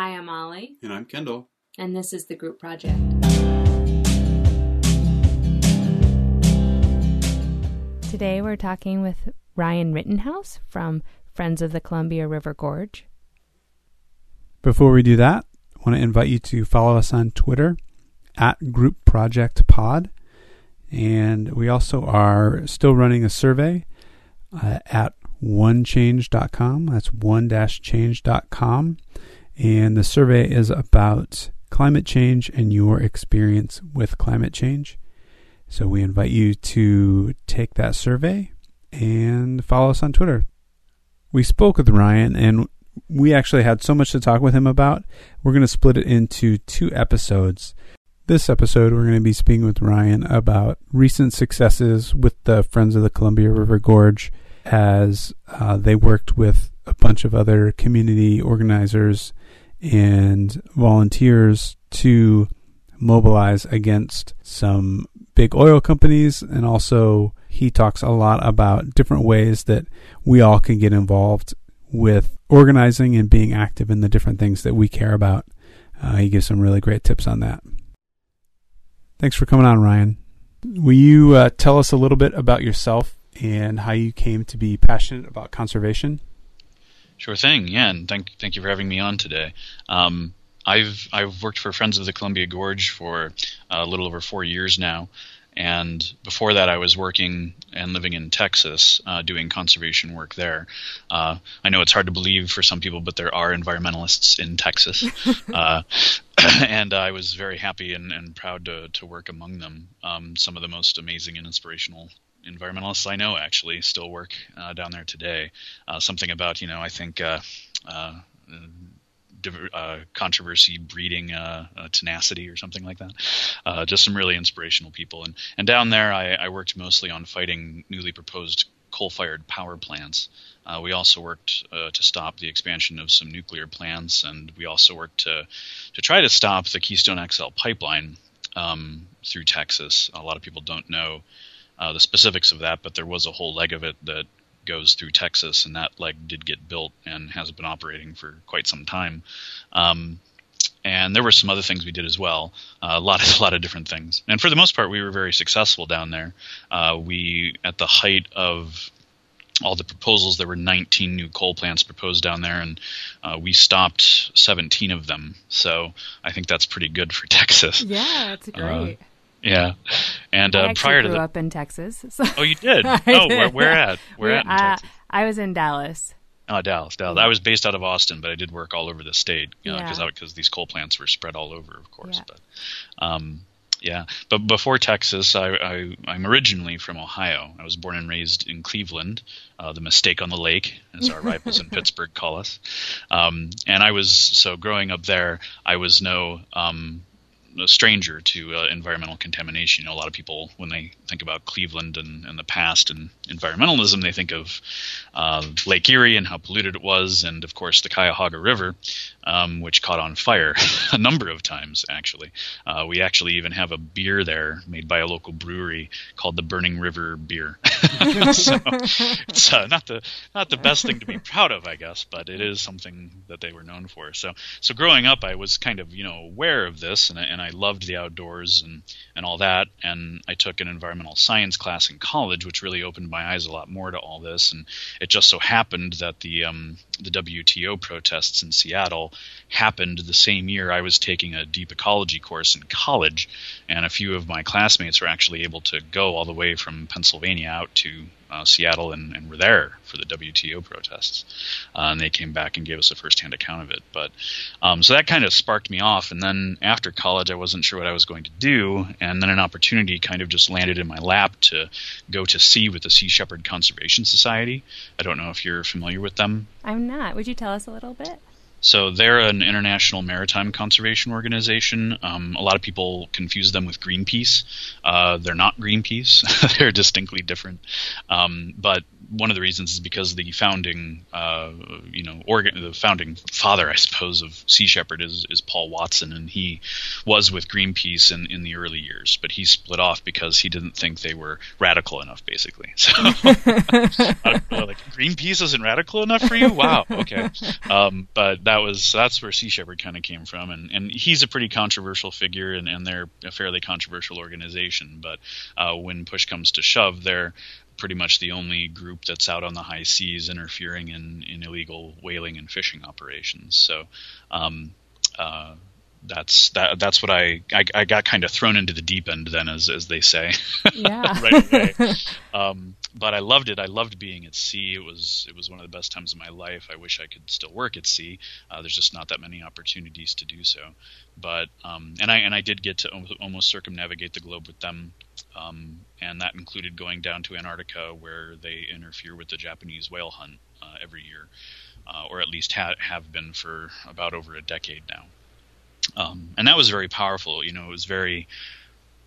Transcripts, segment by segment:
Hi, I'm Ollie. And I'm Kendall. And this is the Group Project. Today we're talking with Ryan Rittenhouse from Friends of the Columbia River Gorge. Before we do that, I want to invite you to follow us on Twitter at Group Project Pod. And we also are still running a survey uh, at onechange.com. That's one-change.com. And the survey is about climate change and your experience with climate change. So we invite you to take that survey and follow us on Twitter. We spoke with Ryan and we actually had so much to talk with him about. We're going to split it into two episodes. This episode, we're going to be speaking with Ryan about recent successes with the Friends of the Columbia River Gorge as uh, they worked with a bunch of other community organizers and volunteers to mobilize against some big oil companies. And also, he talks a lot about different ways that we all can get involved with organizing and being active in the different things that we care about. Uh, he gives some really great tips on that. Thanks for coming on, Ryan. Will you uh, tell us a little bit about yourself and how you came to be passionate about conservation? Sure thing. Yeah, and thank thank you for having me on today. Um, I've I've worked for Friends of the Columbia Gorge for a little over four years now, and before that I was working and living in Texas uh, doing conservation work there. Uh, I know it's hard to believe for some people, but there are environmentalists in Texas, uh, and I was very happy and, and proud to to work among them. Um, some of the most amazing and inspirational environmentalists I know actually still work uh, down there today. Uh, something about you know I think uh, uh, uh controversy breeding uh, tenacity or something like that. just some really inspirational people and and down there I, I worked mostly on fighting newly proposed coal-fired power plants. Uh, we also worked uh, to stop the expansion of some nuclear plants, and we also worked to to try to stop the Keystone XL pipeline um, through Texas. A lot of people don't know uh, the specifics of that, but there was a whole leg of it that goes through Texas, and that leg did get built and has been operating for quite some time. Um, and there were some other things we did as well. Uh, a lot, of, a lot of different things. And for the most part, we were very successful down there. Uh, we, at the height of all the proposals, there were 19 new coal plants proposed down there, and uh, we stopped 17 of them. So I think that's pretty good for Texas. Yeah, it's great. Yeah, and uh, prior to I grew the... up in Texas. So. Oh, you did? oh. Where, where, at? Where at? Uh, I was in Dallas. Oh, Dallas, Dallas. I was based out of Austin, but I did work all over the state because uh, because these coal plants were spread all over, of course. Yeah. But um, yeah, but before Texas, I, I am originally from Ohio. I was born and raised in Cleveland, uh, the mistake on the lake, as our rivals in Pittsburgh call us. Um, and I was so growing up there, I was no um, a stranger to uh, environmental contamination. You know, a lot of people, when they think about Cleveland and, and the past and environmentalism, they think of uh, Lake Erie and how polluted it was, and of course the Cuyahoga River, um, which caught on fire a number of times. Actually, uh, we actually even have a beer there made by a local brewery called the Burning River Beer. so it's uh, not the not the best thing to be proud of, I guess, but it is something that they were known for. So so growing up, I was kind of you know aware of this, and, and I loved the outdoors and and all that. And I took an environmental science class in college, which really opened my eyes a lot more to all this. And it just so happened that the um, the WTO protests in Seattle happened the same year I was taking a deep ecology course in college, and a few of my classmates were actually able to go all the way from Pennsylvania out to uh, Seattle and, and, were there for the WTO protests. Uh, and they came back and gave us a firsthand account of it. But um, so that kind of sparked me off. And then after college, I wasn't sure what I was going to do. And then an opportunity kind of just landed in my lap to go to sea with the Sea Shepherd Conservation Society. I don't know if you're familiar with them. I'm not. Would you tell us a little bit? So they're an international maritime conservation organization. Um, a lot of people confuse them with Greenpeace. Uh, they're not Greenpeace. they're distinctly different. Um, but one of the reasons is because the founding, uh, you know, organ, the founding father, I suppose, of Sea Shepherd is, is Paul Watson, and he was with Greenpeace in, in the early years, but he split off because he didn't think they were radical enough, basically. So, like, Greenpeace isn't radical enough for you? Wow, okay. Um, but that was that's where Sea Shepherd kind of came from, and and he's a pretty controversial figure, and, and they're a fairly controversial organization. But uh, when push comes to shove, they're pretty much the only group that's out on the high seas interfering in, in illegal whaling and fishing operations. So um, uh, that's that that's what I, I, I got kind of thrown into the deep end then as as they say yeah right away um, but I loved it. I loved being at sea. It was it was one of the best times of my life. I wish I could still work at sea. Uh, there's just not that many opportunities to do so. But um, and I and I did get to almost circumnavigate the globe with them. Um, and that included going down to Antarctica where they interfere with the Japanese whale hunt uh, every year uh, or at least ha- have been for about over a decade now. Um, and that was very powerful. You know, it was very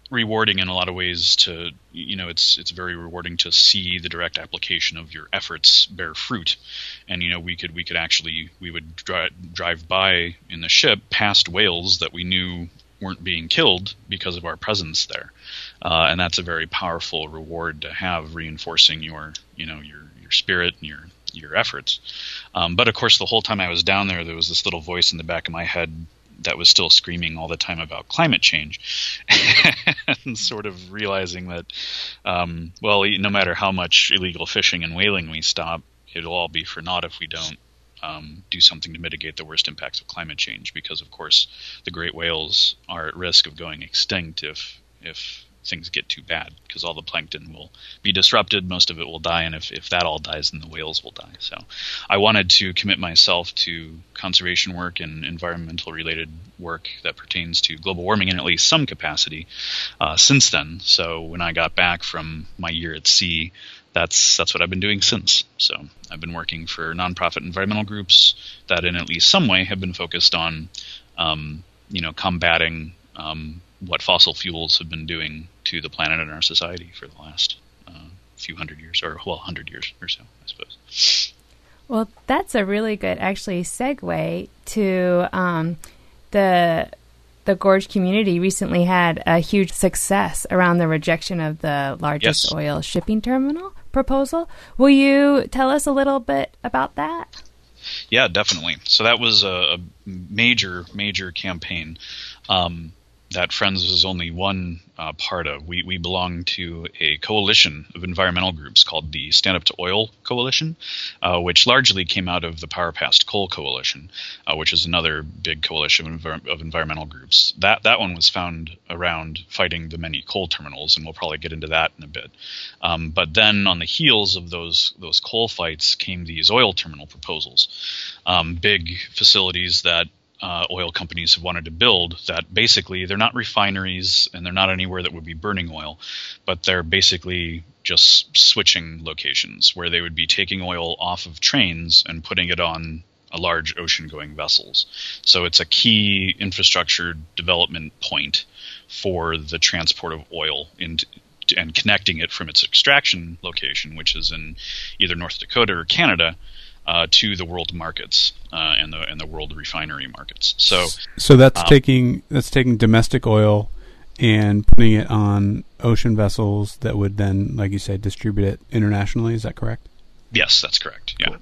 rewarding in a lot of ways to you know it's it's very rewarding to see the direct application of your efforts bear fruit. And you know we could we could actually we would dri- drive by in the ship past whales that we knew weren't being killed because of our presence there. Uh, and that's a very powerful reward to have reinforcing your you know your your spirit and your your efforts. Um, but of course the whole time I was down there there was this little voice in the back of my head that was still screaming all the time about climate change, and sort of realizing that, um, well, no matter how much illegal fishing and whaling we stop, it'll all be for naught if we don't um, do something to mitigate the worst impacts of climate change. Because of course, the great whales are at risk of going extinct if if things get too bad because all the plankton will be disrupted, most of it will die, and if, if that all dies, then the whales will die. So I wanted to commit myself to conservation work and environmental related work that pertains to global warming in at least some capacity uh, since then. So when I got back from my year at sea, that's that's what I've been doing since. So I've been working for nonprofit environmental groups that, in at least some way, have been focused on, um, you know, combating um, what fossil fuels have been doing to the planet and our society for the last uh, few hundred years, or well, hundred years or so, I suppose. Well, that's a really good, actually, segue to um, the the Gorge community recently had a huge success around the rejection of the largest yes. oil shipping terminal proposal. Will you tell us a little bit about that? Yeah, definitely. So that was a, major, major campaign. Um, that Friends was only one uh, part of. We, we belong to a coalition of environmental groups called the Stand Up to Oil Coalition, uh, which largely came out of the Power Past Coal Coalition, uh, which is another big coalition of, of, environmental groups. That that one was found around fighting the many coal terminals, and we'll probably get into that in a bit. Um, but then on the heels of those those coal fights came these oil terminal proposals, um, big facilities that uh, oil companies have wanted to build that basically they're not refineries and they're not anywhere that would be burning oil, but they're basically just switching locations where they would be taking oil off of trains and putting it on a large ocean going vessels. So it's a key infrastructure development point for the transport of oil and connecting it from its extraction location, which is in either North Dakota or Canada, uh, to the world markets uh, and the and the world refinery markets. So so that's um, taking that's taking domestic oil and putting it on ocean vessels that would then, like you said, distribute it internationally. Is that correct? Yes, that's correct. Yeah. Cool.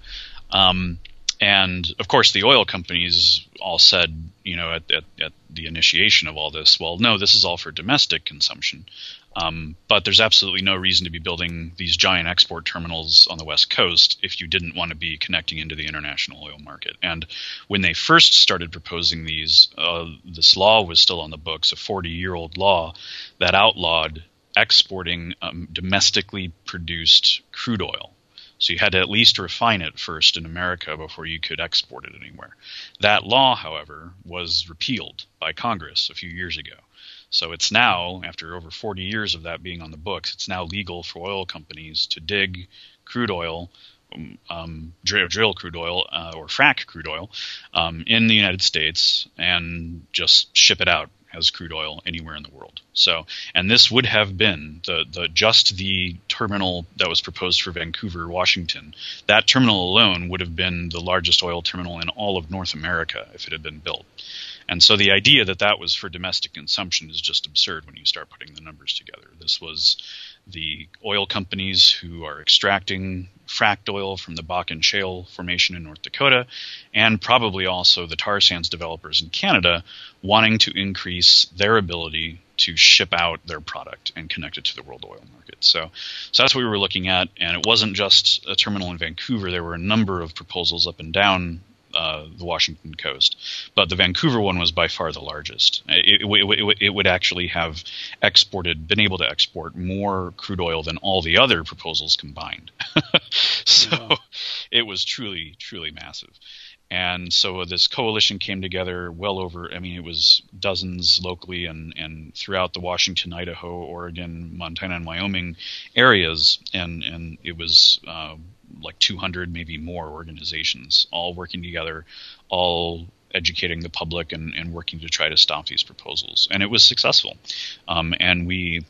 Um, and of course, the oil companies all said, you know, at, at, at, the initiation of all this, well, no, this is all for domestic consumption. Um, but there's absolutely no reason to be building these giant export terminals on the West Coast if you didn't want to be connecting into the international oil market. And when they first started proposing these, uh, this law was still on the books, a 40 year old law that outlawed exporting um, domestically produced crude oil. So you had to at least refine it first in America before you could export it anywhere. That law, however, was repealed by Congress a few years ago. So it's now, after over 40 years of that being on the books, it's now legal for oil companies to dig crude oil, um, um drill, drill, crude oil, uh, or frack crude oil um, in the United States and just ship it out as crude oil anywhere in the world. So, and this would have been the, the just the terminal that was proposed for Vancouver, Washington. That terminal alone would have been the largest oil terminal in all of North America if it had been built. And so the idea that that was for domestic consumption is just absurd when you start putting the numbers together. This was the oil companies who are extracting fracked oil from the Bakken Shale Formation in North Dakota, and probably also the tar sands developers in Canada wanting to increase their ability to ship out their product and connect it to the world oil market. So, so that's what we were looking at, and it wasn't just a terminal in Vancouver. There were a number of proposals up and down uh, the Washington coast. But the Vancouver one was by far the largest. It, it, it, it, would actually have exported, been able to export more crude oil than all the other proposals combined. so it was truly, truly massive. And so this coalition came together well over, I mean, it was dozens locally and, and throughout the Washington, Idaho, Oregon, Montana, and Wyoming areas. And, and it was uh, like 200, maybe more organizations all working together, all educating the public and, and working to try to stop these proposals. And it was successful. Um, and we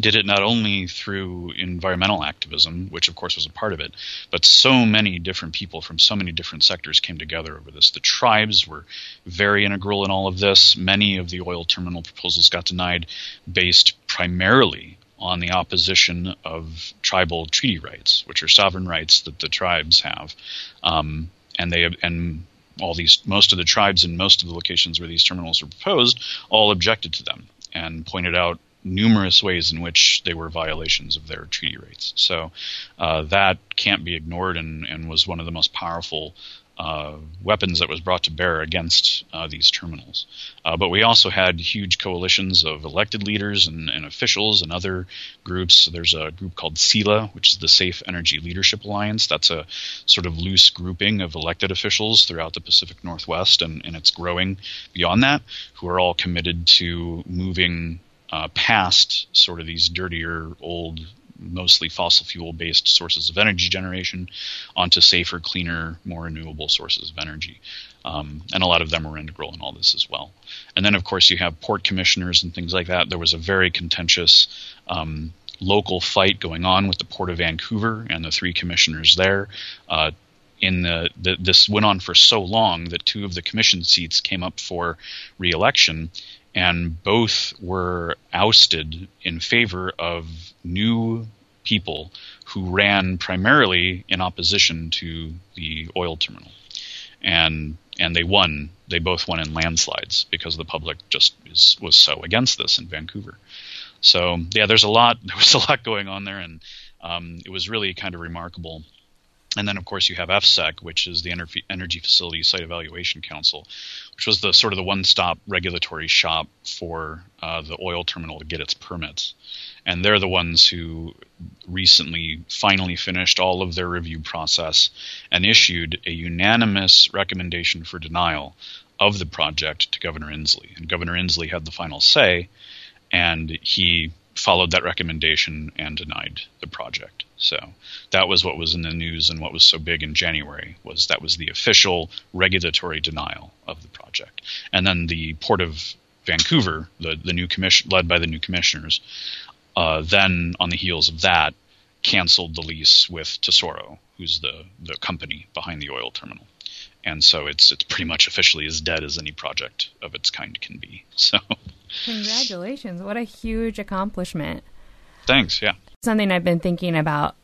did it not only through environmental activism, which of course was a part of it, but so many different people from so many different sectors came together over this. The tribes were very integral in all of this. Many of the oil terminal proposals got denied based primarily on the opposition of tribal treaty rights, which are sovereign rights that the tribes have, um, and they and all these most of the tribes in most of the locations where these terminals were proposed all objected to them and pointed out numerous ways in which they were violations of their treaty rights. So uh, that can't be ignored and, and was one of the most powerful uh, weapons that was brought to bear against uh, these terminals. Uh, but we also had huge coalitions of elected leaders and, and, officials and other groups. There's a group called SELA, which is the Safe Energy Leadership Alliance. That's a sort of loose grouping of elected officials throughout the Pacific Northwest, and, and it's growing beyond that, who are all committed to moving uh, past sort of these dirtier old mostly fossil fuel based sources of energy generation onto safer, cleaner, more renewable sources of energy. Um, and a lot of them were integral in all this as well. And then, of course, you have port commissioners and things like that. There was a very contentious um, local fight going on with the Port of Vancouver and the three commissioners there. Uh, in the, the, this went on for so long that two of the commission seats came up for reelection, and both were ousted in favor of new people who ran primarily in opposition to the oil terminal. And and they won. They both won in landslides because the public just is, was so against this in Vancouver. So yeah, there's a lot. There was a lot going on there, and um, it was really kind of remarkable and then, of course, you have EFSEC, which is the Energy Facility Site Evaluation Council, which was the sort of the one-stop regulatory shop for uh, the oil terminal to get its permits. And they're the ones who recently finally finished all of their review process and issued a unanimous recommendation for denial of the project to Governor Inslee. And Governor Inslee had the final say, and he followed that recommendation and denied the project. So that was what was in the news and what was so big in January was that was the official regulatory denial of the project. And then the Port of Vancouver, the, the new commission led by the new commissioners, uh, then on the heels of that, canceled the lease with Tesoro, who's the, the company behind the oil terminal. And so it's it's pretty much officially as dead as any project of its kind can be. So Congratulations. What a huge accomplishment. Thanks, yeah. Something I've been thinking about,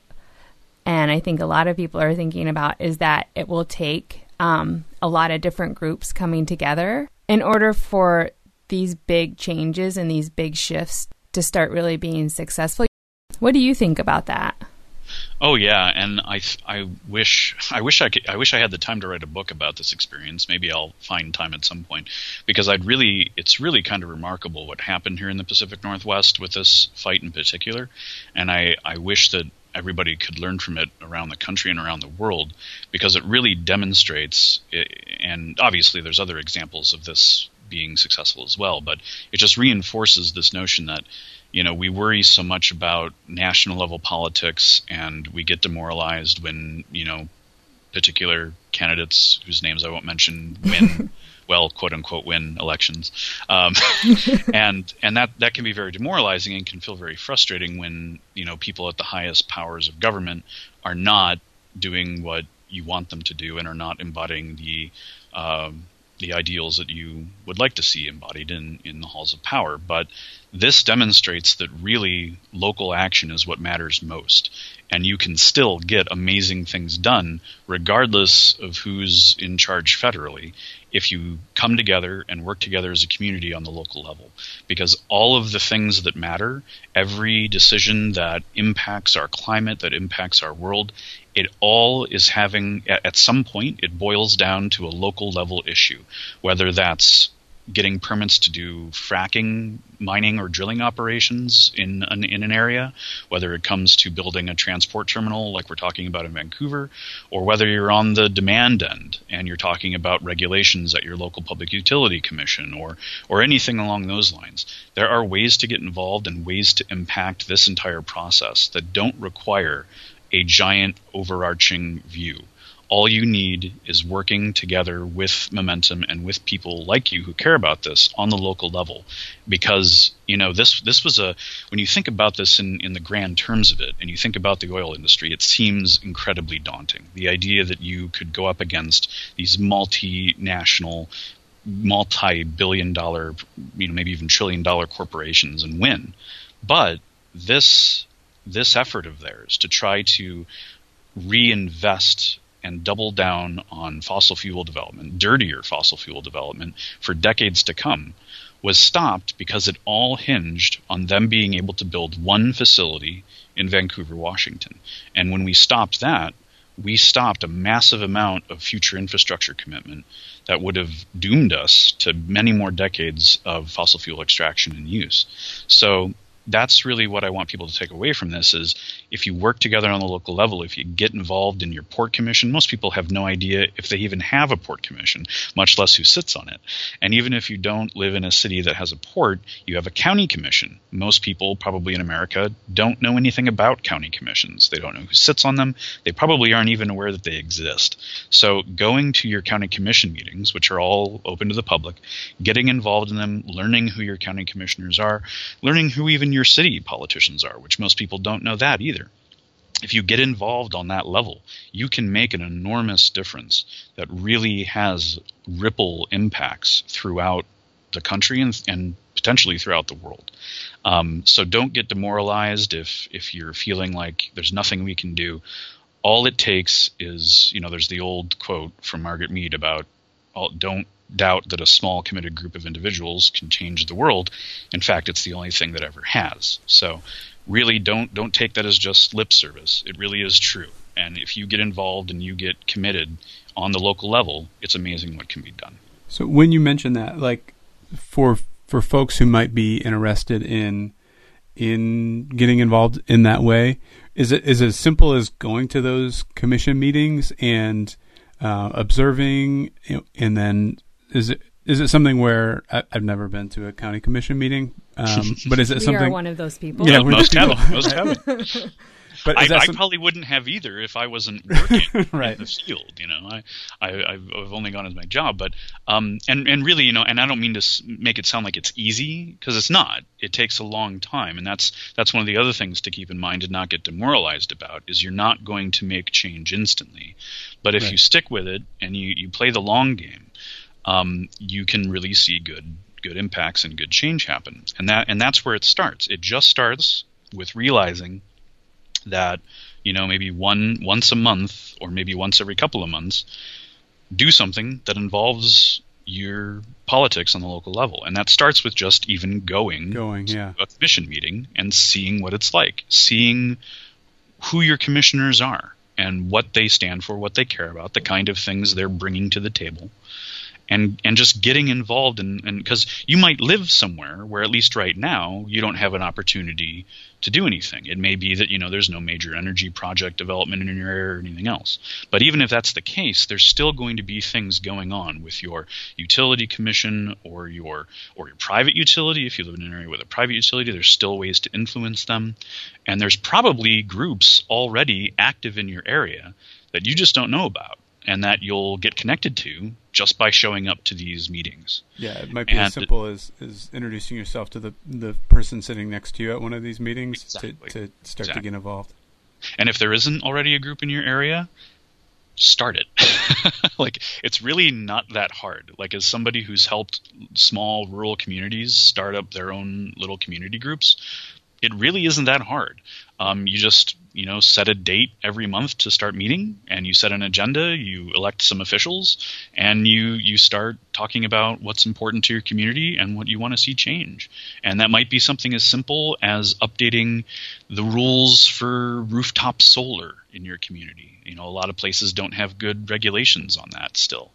and I think a lot of people are thinking about, is that it will take um, a lot of different groups coming together in order for these big changes and these big shifts to start really being successful. What do you think about that? Oh yeah, and I I wish I wish I could, I wish I had the time to write a book about this experience. Maybe I'll find time at some point because I'd really it's really kind of remarkable what happened here in the Pacific Northwest with this fight in particular, and I I wish that everybody could learn from it around the country and around the world because it really demonstrates and obviously there's other examples of this being successful as well but it just reinforces this notion that you know, we worry so much about national level politics and we get demoralized when, you know, particular candidates whose names I won't mention win, well, quote unquote, win elections. Um, and, and that, that can be very demoralizing and can feel very frustrating when, you know, people at the highest powers of government are not doing what you want them to do and are not embodying the, um, the ideals that you would like to see embodied in, in the halls of power. But this demonstrates that really local action is what matters most. And you can still get amazing things done regardless of who's in charge federally if you come together and work together as a community on the local level. Because all of the things that matter, every decision that impacts our climate, that impacts our world, it all is having, at some point, it boils down to a local level issue. Whether that's getting permits to do fracking, mining, or drilling operations in an, in an area, whether it comes to building a transport terminal like we're talking about in Vancouver, or whether you're on the demand end and you're talking about regulations at your local public utility commission or or anything along those lines. There are ways to get involved and ways to impact this entire process that don't require a giant overarching view. All you need is working together with momentum and with people like you who care about this on the local level. Because you know this this was a when you think about this in in the grand terms of it and you think about the oil industry it seems incredibly daunting. The idea that you could go up against these multinational multi-billion dollar you know maybe even trillion dollar corporations and win. But this this effort of theirs to try to reinvest and double down on fossil fuel development, dirtier fossil fuel development, for decades to come, was stopped because it all hinged on them being able to build one facility in Vancouver, Washington. And when we stopped that, we stopped a massive amount of future infrastructure commitment that would have doomed us to many more decades of fossil fuel extraction and use. So that's really what I want people to take away from this is if you work together on the local level, if you get involved in your port commission, most people have no idea if they even have a port commission, much less who sits on it. And even if you don't live in a city that has a port, you have a county commission. Most people probably in America don't know anything about county commissions. They don't know who sits on them. They probably aren't even aware that they exist. So going to your county commission meetings, which are all open to the public, getting involved in them, learning who your county commissioners are, learning who even your city politicians are, which most people don't know that either. If you get involved on that level, you can make an enormous difference that really has ripple impacts throughout the country and, and potentially throughout the world. Um, so don't get demoralized if if you're feeling like there's nothing we can do. All it takes is, you know, there's the old quote from Margaret Mead about don't doubt that a small committed group of individuals can change the world. In fact, it's the only thing that ever has. So really don't don't take that as just lip service. It really is true. And if you get involved and you get committed on the local level, it's amazing what can be done. So when you mention that, like for for folks who might be interested in in getting involved in that way, is it is it as simple as going to those commission meetings and uh, observing, and then is it is it something where I, have never been to a county commission meeting, um, but is it we something? are one of those people. Yeah, most haven't. Most haven't. but I, I some... probably wouldn't have either if I wasn't working right. in the field. You know, I, I have only gone as my job, but um, and and really, you know, and I don't mean to make it sound like it's easy because it's not. It takes a long time, and that's that's one of the other things to keep in mind and not get demoralized about is you're not going to make change instantly, but if right. you stick with it and you you play the long game um, you can really see good good impacts and good change happen. And that and that's where it starts. It just starts with realizing that you know maybe one once a month or maybe once every couple of months do something that involves your politics on the local level and that starts with just even going going yeah a commission meeting and seeing what it's like seeing who your commissioners are and what they stand for what they care about the kind of things they're bringing to the table and and just getting involved in and because you might live somewhere where at least right now you don't have an opportunity to do anything. It may be that you know there's no major energy project development in your area or anything else. But even if that's the case, there's still going to be things going on with your utility commission or your or your private utility. If you live in an area with a private utility, there's still ways to influence them, and there's probably groups already active in your area that you just don't know about and that you'll get connected to just by showing up to these meetings. Yeah, it might be and as simple as, as introducing yourself to the the person sitting next to you at one of these meetings exactly. to, to start exactly. to get involved. And if there isn't already a group in your area, start it. like it's really not that hard. Like as somebody who's helped small rural communities start up their own little community groups, it really isn't that hard. Um, you just you know set a date every month to start meeting, and you set an agenda. You elect some officials, and you you start talking about what's important to your community and what you want to see change. And that might be something as simple as updating the rules for rooftop solar in your community. You know, a lot of places don't have good regulations on that still.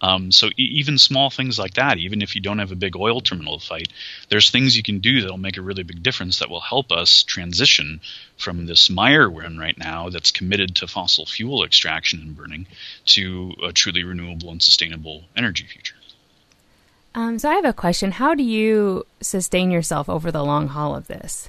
Um, so e- even small things like that, even if you don't have a big oil terminal fight, there's things you can do that'll make a really big difference that will help us transition from this mire we're in right now that's committed to fossil fuel extraction and burning to a truly renewable and sustainable energy future. Um, so I have a question. How do you sustain yourself over the long haul of this?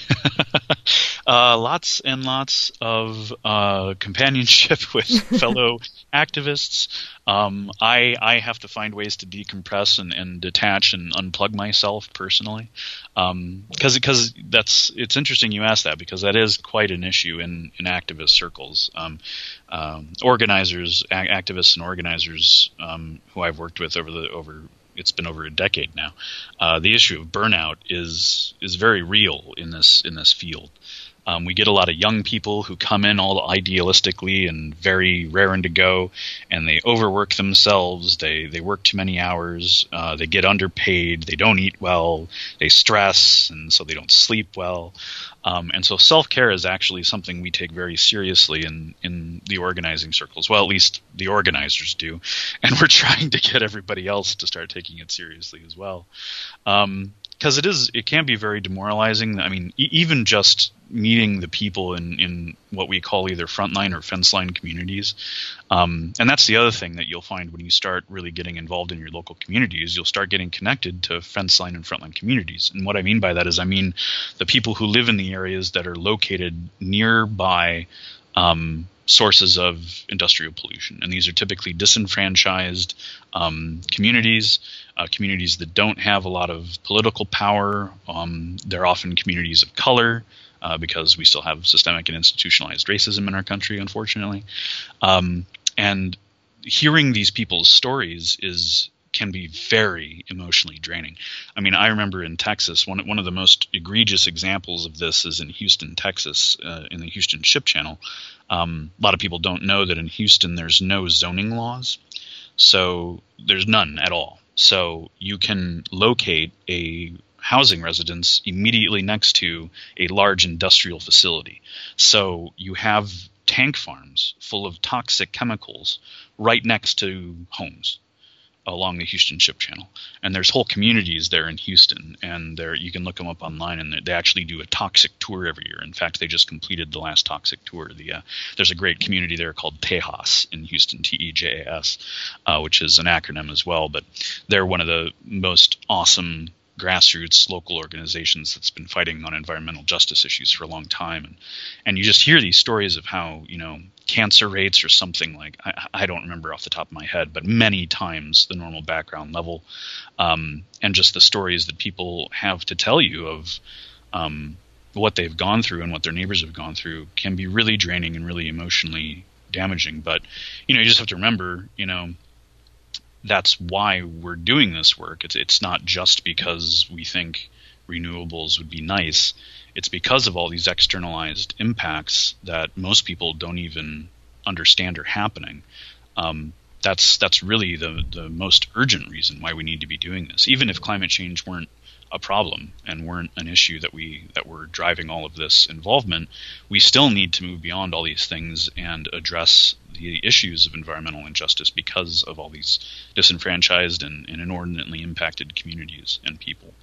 uh, lots and lots of uh, companionship with fellow activists. Um, I I have to find ways to decompress and, and detach and unplug myself personally, because um, because that's it's interesting you ask that because that is quite an issue in in activist circles. Um, um organizers, a- activists, and organizers um, who I've worked with over the over it's been over a decade now. Uh, the issue of burnout is is very real in this in this field. Um, we get a lot of young people who come in all idealistically and very raring to go, and they overwork themselves. They they work too many hours. Uh, they get underpaid. They don't eat well. They stress, and so they don't sleep well. Um, and so self care is actually something we take very seriously in in the organizing circles. Well, at least the organizers do, and we're trying to get everybody else to start taking it seriously as well. Um, because it is it can be very demoralizing. I mean, e- even just meeting the people in in what we call either frontline or fence line communities, um, and that's the other thing that you'll find when you start really getting involved in your local communities. You'll start getting connected to fence line and frontline communities, and what I mean by that is I mean the people who live in the areas that are located nearby. Um, sources of industrial pollution. And these are typically disenfranchised um, communities, uh, communities that don't have a lot of political power. Um, they're often communities of color. Uh, because we still have systemic and institutionalized racism in our country, unfortunately. Um, and hearing these people's stories is can be very emotionally draining. I mean, I remember in Texas, one one of the most egregious examples of this is in Houston, Texas, uh, in the Houston Ship Channel. Um, a lot of people don't know that in Houston there's no zoning laws, so there's none at all. So you can locate a housing residence immediately next to a large industrial facility. So you have tank farms full of toxic chemicals right next to homes along the Houston Ship Channel. And there's whole communities there in Houston, and there you can look them up online. And they actually do a toxic tour every year. In fact, they just completed the last toxic tour. The uh, there's a great community there called Tejas in Houston, T E J A S, uh, which is an acronym as well. But they're one of the most awesome grassroots local organizations that's been fighting on environmental justice issues for a long time. And and you just hear these stories of how you know cancer rates or something like I, I don't remember off the top of my head but many times the normal background level um, and just the stories that people have to tell you of um, what they've gone through and what their neighbors have gone through can be really draining and really emotionally damaging. But you know you just have to remember you know that's why we're doing this work. It's it's not just because we think renewables would be nice. It's because of all these externalized impacts that most people don't even understand are happening. Um, that's that's really the the most urgent reason why we need to be doing this. Even if climate change weren't a problem and weren't an issue that we that were driving all of this involvement, we still need to move beyond all these things and address the issues of environmental injustice because of all these disenfranchised and, and inordinately impacted communities and people.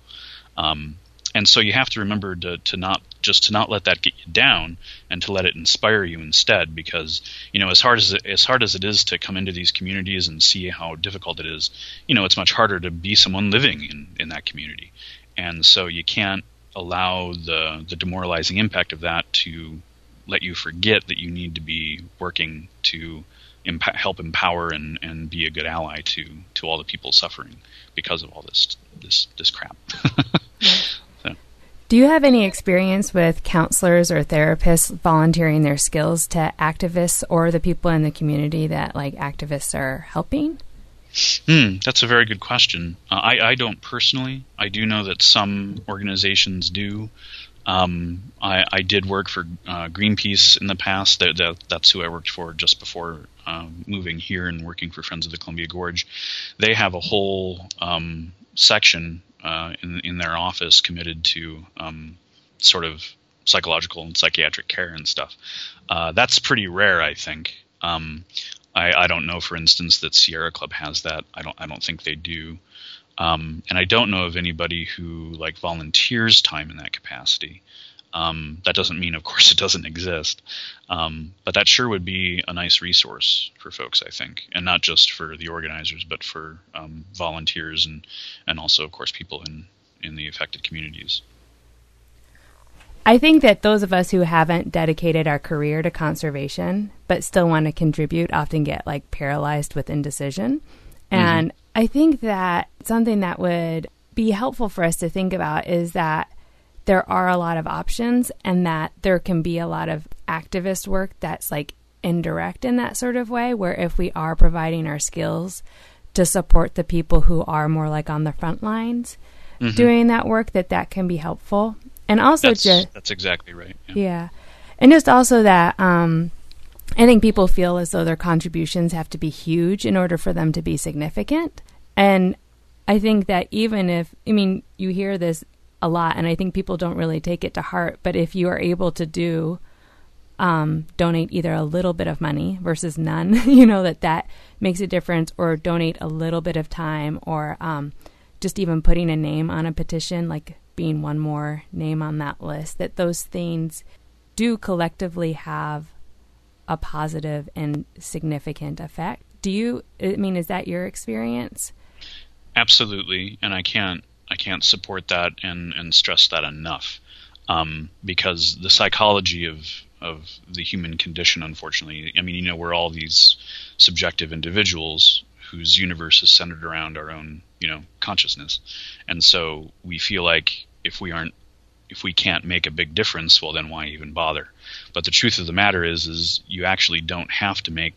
Um, and so you have to remember to, to not just to not let that get you down and to let it inspire you instead because you know as hard as it, as hard as it is to come into these communities and see how difficult it is you know it's much harder to be someone living in, in that community and so you can't allow the the demoralizing impact of that to let you forget that you need to be working to imp- help empower and, and be a good ally to to all the people suffering because of all this this this crap. Do you have any experience with counselors or therapists volunteering their skills to activists or the people in the community that like activists are helping? Hmm, that's a very good question. Uh, I, I don't personally. I do know that some organizations do. Um, I, I, did work for uh, Greenpeace in the past. That, that, that's who I worked for just before um, moving here and working for Friends of the Columbia Gorge. They have a whole um, section uh, in in their office committed to um, sort of psychological and psychiatric care and stuff. Uh, that's pretty rare, I think. Um, I, I, don't know, for instance, that Sierra Club has that. I don't. I don't think they do. Um, and I don't know of anybody who like volunteers time in that capacity. Um, that doesn't mean, of course, it doesn't exist, um, but that sure would be a nice resource for folks, I think, and not just for the organizers, but for um, volunteers and and also, of course, people in in the affected communities. I think that those of us who haven't dedicated our career to conservation but still want to contribute often get like paralyzed with indecision. Mm-hmm. And I think that something that would be helpful for us to think about is that there are a lot of options and that there can be a lot of activist work that's like indirect in that sort of way where if we are providing our skills to support the people who are more like on the front lines mm-hmm. doing that work that that can be helpful and also that's, just that's exactly right yeah. yeah. and just also that um i think people feel as though their contributions have to be huge in order for them to be significant and i think that even if i mean you hear this a lot, and I think people don't really take it to heart. But if you are able to do um, donate either a little bit of money versus none, you know that that makes a difference, or donate a little bit of time, or um, just even putting a name on a petition, like being one more name on that list. That those things do collectively have a positive and significant effect. Do you? I mean, is that your experience? Absolutely, and I can't I can't support that and, and stress that enough. Um, because the psychology of of the human condition, unfortunately, I mean, you know, we're all these subjective individuals whose universe is centered around our own, you know, consciousness, and so we feel like if we aren't if we can't make a big difference, well, then why even bother? But the truth of the matter is, is you actually don't have to make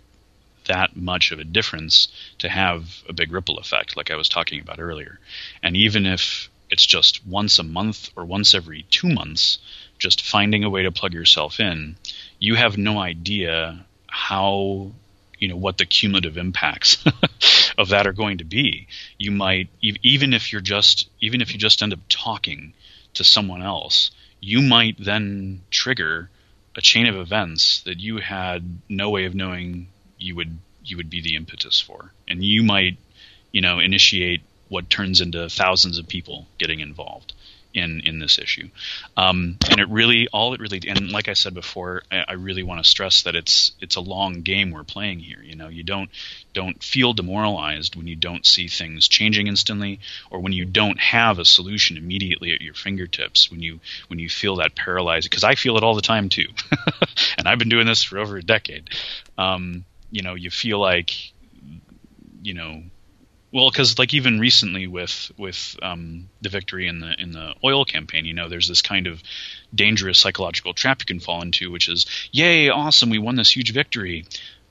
that much of a difference to have a big ripple effect, like I was talking about earlier. And even if it's just once a month or once every two months, just finding a way to plug yourself in, you have no idea how you know what the cumulative impacts of that are going to be. You might even if you're just even if you just end up talking to someone else, you might then trigger a chain of events that you had no way of knowing you would you would be the impetus for, and you might you know initiate what turns into thousands of people getting involved in in this issue. Um, and it really all it really and like I said before, I, I, really want to stress that it's it's a long game we're playing here. You know, you don't don't feel demoralized when you don't see things changing instantly, or when you don't have a solution immediately at your fingertips. When you when you feel that paralyzed, because I feel it all the time too, and I've been doing this for over a decade. Um, you know you feel like you know well because like even recently with with um, the victory in the in the oil campaign you know there's this kind of dangerous psychological trap you can fall into which is yay awesome we won this huge victory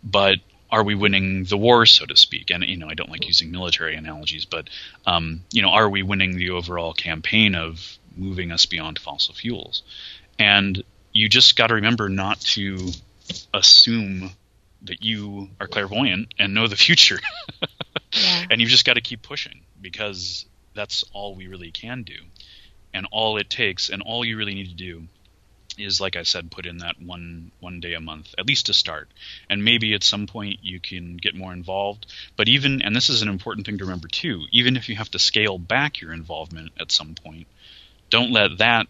but are we winning the war so to speak? And you know i don't like using military analogies but um, you know are we winning the overall campaign of moving us beyond fossil fuels? And you just got to remember not to assume that you are clairvoyant and know the future. yeah. And you've just got to keep pushing because that's all we really can do. And all it takes and all you really need to do is like I said put in that one one day a month at least to start. And maybe at some point you can get more involved, but even and this is an important thing to remember too, even if you have to scale back your involvement at some point, don't let that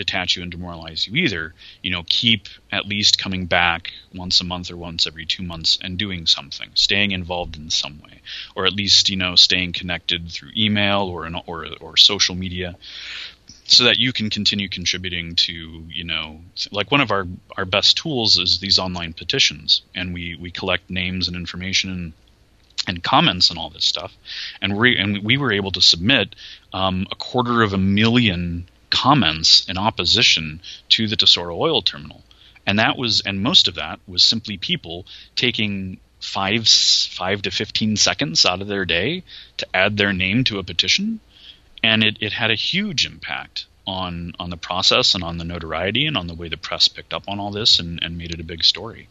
detach you and demoralize you either. You know, keep at least coming back once a month or once every two months and doing something, staying involved in some way, or at least you know staying connected through email or an, or or social media, so that you can continue contributing to you know like one of our our best tools is these online petitions, and we we collect names and information and and comments and all this stuff, and we and we were able to submit um, a quarter of a million comments in opposition to the Tesoro oil terminal. And that was, and most of that was simply people taking five, five to 15 seconds out of their day to add their name to a petition. And it, it had a huge impact on, on the process and on the notoriety and on the way the press picked up on all this and, and made it a big story.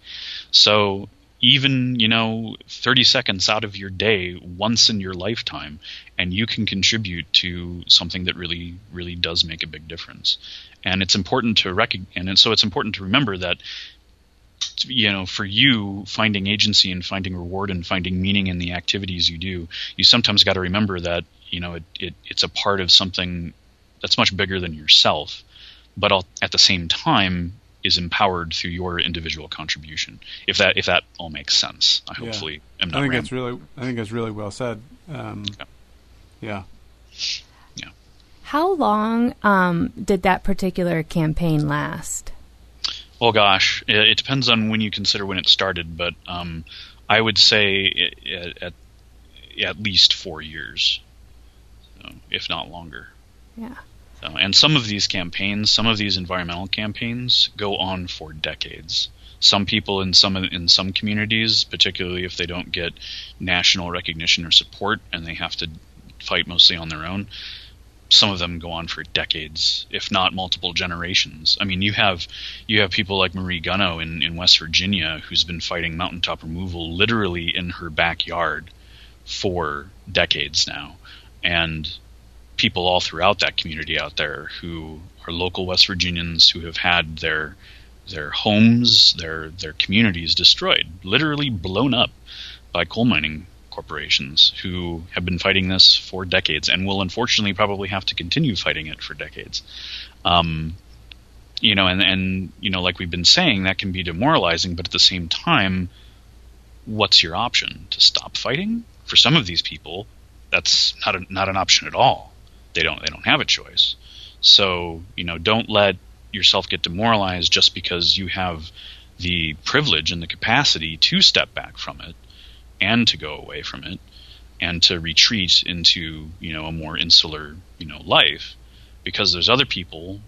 So even you know 30 seconds out of your day once in your lifetime and you can contribute to something that really really does make a big difference and it's important to recognize and so it's important to remember that you know for you finding agency and finding reward and finding meaning in the activities you do you sometimes got to remember that you know it, it, it's a part of something that's much bigger than yourself but at the same time is empowered through your individual contribution. If that if that all makes sense, I hopefully yeah. am not. I think that's really I think that's really well said. Um, yeah. Yeah. Yeah. How long um, did that particular campaign last? Oh gosh, it, it, depends on when you consider when it started, but um, I would say at, at, at least four years, so, if not longer. Yeah. Uh, and some of these campaigns, some of these environmental campaigns, go on for decades. Some people in some in some communities, particularly if they don't get national recognition or support, and they have to fight mostly on their own, some of them go on for decades, if not multiple generations. I mean, you have you have people like Marie Gunnoe in, in West Virginia who's been fighting mountaintop removal literally in her backyard for decades now, and people all throughout that community out there who are local West Virginians who have had their their homes, their their communities destroyed, literally blown up by coal mining corporations who have been fighting this for decades and will unfortunately probably have to continue fighting it for decades. Um, you know, and and you know, like we've been saying, that can be demoralizing, but at the same time, what's your option? To stop fighting? For some of these people, that's not a, not an option at all they don't they don't have a choice. So you know, don't let yourself get demoralized just because you have the privilege and the capacity to step back from it and to go away from it and to retreat into you know a more insular you know life because there's other people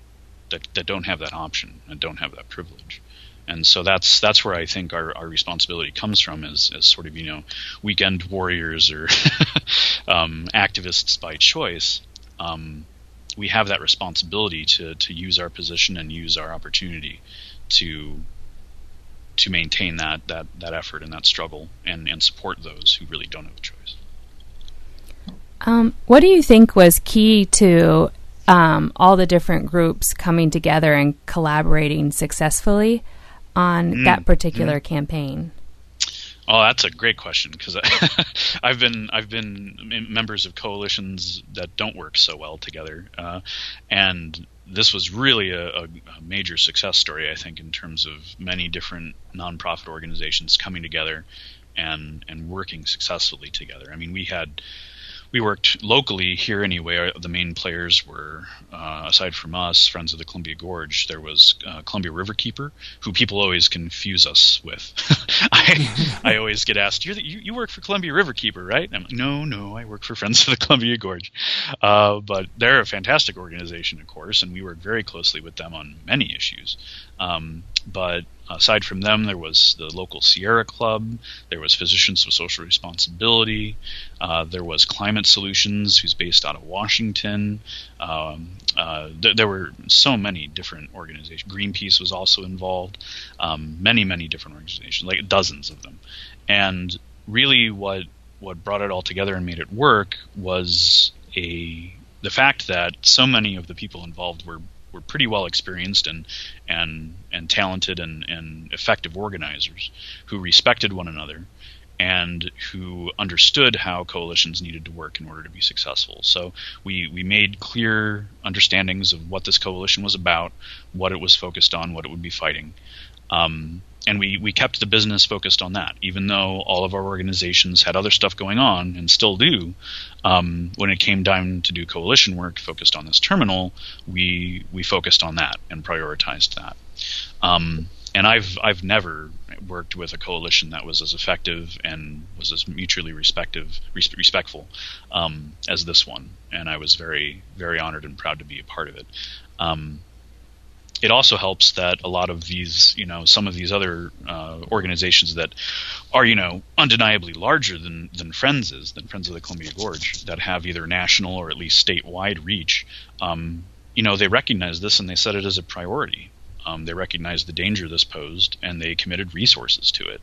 that, that don't have that option and don't have that privilege. And so that's that's where I think our, our responsibility comes from as, as sort of you know weekend warriors or um, activists by choice. Um, we have that responsibility to to use our position and use our opportunity to to maintain that that that effort and that struggle and and support those who really don't have a choice. Um, what do you think was key to um, all the different groups coming together and collaborating successfully on mm, that particular mm. campaign? Oh, that's a great question because I've been I've been members of coalitions that don't work so well together, uh, and this was really a, a, major success story. I think in terms of many different nonprofit organizations coming together and and working successfully together. I mean, we had we worked locally here anyway. The main players were, uh, aside from us, Friends of the Columbia Gorge. There was uh, Columbia Riverkeeper, who people always confuse us with. I, I always get asked, the, you, you work for Columbia Riverkeeper, right?" And I'm like, "No, no, I work for Friends of the Columbia Gorge." Uh, but they're a fantastic organization, of course, and we work very closely with them on many issues. Um, but aside from them, there was the local Sierra Club, there was Physicians of Social Responsibility, uh, there was Climate Solutions, who's based out of Washington. Um, uh, th- there were so many different organizations. Greenpeace was also involved. Um, many, many different organizations, like dozens of them. And really, what what brought it all together and made it work was a the fact that so many of the people involved were were pretty well experienced and and and talented and, and effective organizers who respected one another and who understood how coalitions needed to work in order to be successful. So we, we made clear understandings of what this coalition was about, what it was focused on, what it would be fighting. Um, and we, we kept the business focused on that, even though all of our organizations had other stuff going on and still do. Um, when it came time to do coalition work focused on this terminal, we we focused on that and prioritized that. Um, and I've I've never worked with a coalition that was as effective and was as mutually respective, res- respectful um, as this one, and I was very very honored and proud to be a part of it. Um, it also helps that a lot of these, you know, some of these other uh, organizations that are, you know, undeniably larger than than Friends is, than Friends of the Columbia Gorge, that have either national or at least statewide reach. Um, you know, they recognize this and they set it as a priority. Um, they recognized the danger this posed, and they committed resources to it.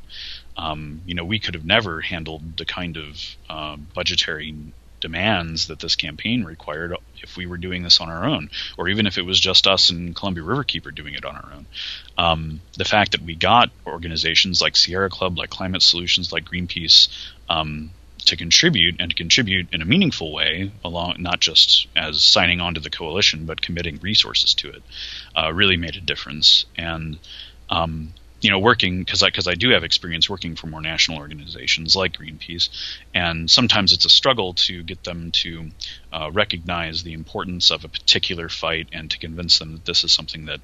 Um, you know, we could have never handled the kind of uh, budgetary demands that this campaign required if we were doing this on our own, or even if it was just us and Columbia Riverkeeper doing it on our own. Um, the fact that we got organizations like Sierra Club, like Climate Solutions, like Greenpeace, um, to contribute and to contribute in a meaningful way, along not just as signing on to the coalition, but committing resources to it, uh, really made a difference. And um, you know, working because I because I do have experience working for more national organizations like Greenpeace, and sometimes it's a struggle to get them to uh, recognize the importance of a particular fight and to convince them that this is something that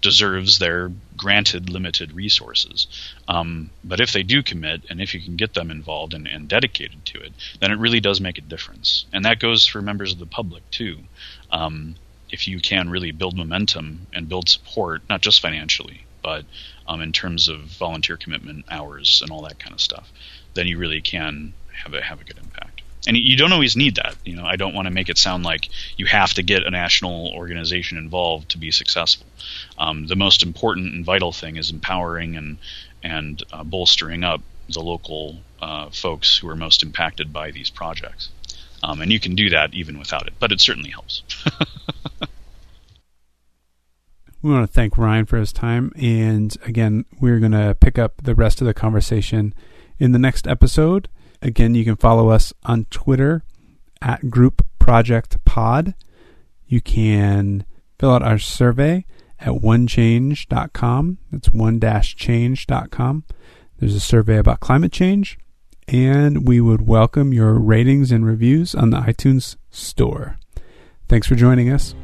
deserves their granted limited resources. Um, but if they do commit, and if you can get them involved and, and, dedicated to it, then it really does make a difference, and that goes for members of the public too. Um, if you can really build momentum and build support, not just financially, but um, in terms of volunteer commitment hours and all that kind of stuff, then you really can have a have a good impact. And you don't always need that. You know, I don't want to make it sound like you have to get a national organization involved to be successful. Um, the most important and vital thing is empowering and and uh, bolstering up the local uh, folks who are most impacted by these projects. Um, and you can do that even without it, but it certainly helps. we want to thank Ryan for his time. And again, we're going to pick up the rest of the conversation in the next episode. Again, you can follow us on Twitter at Group Project Pod. You can fill out our survey at onechange.com. That's one dash change.com. There's a survey about climate change, and we would welcome your ratings and reviews on the iTunes Store. Thanks for joining us.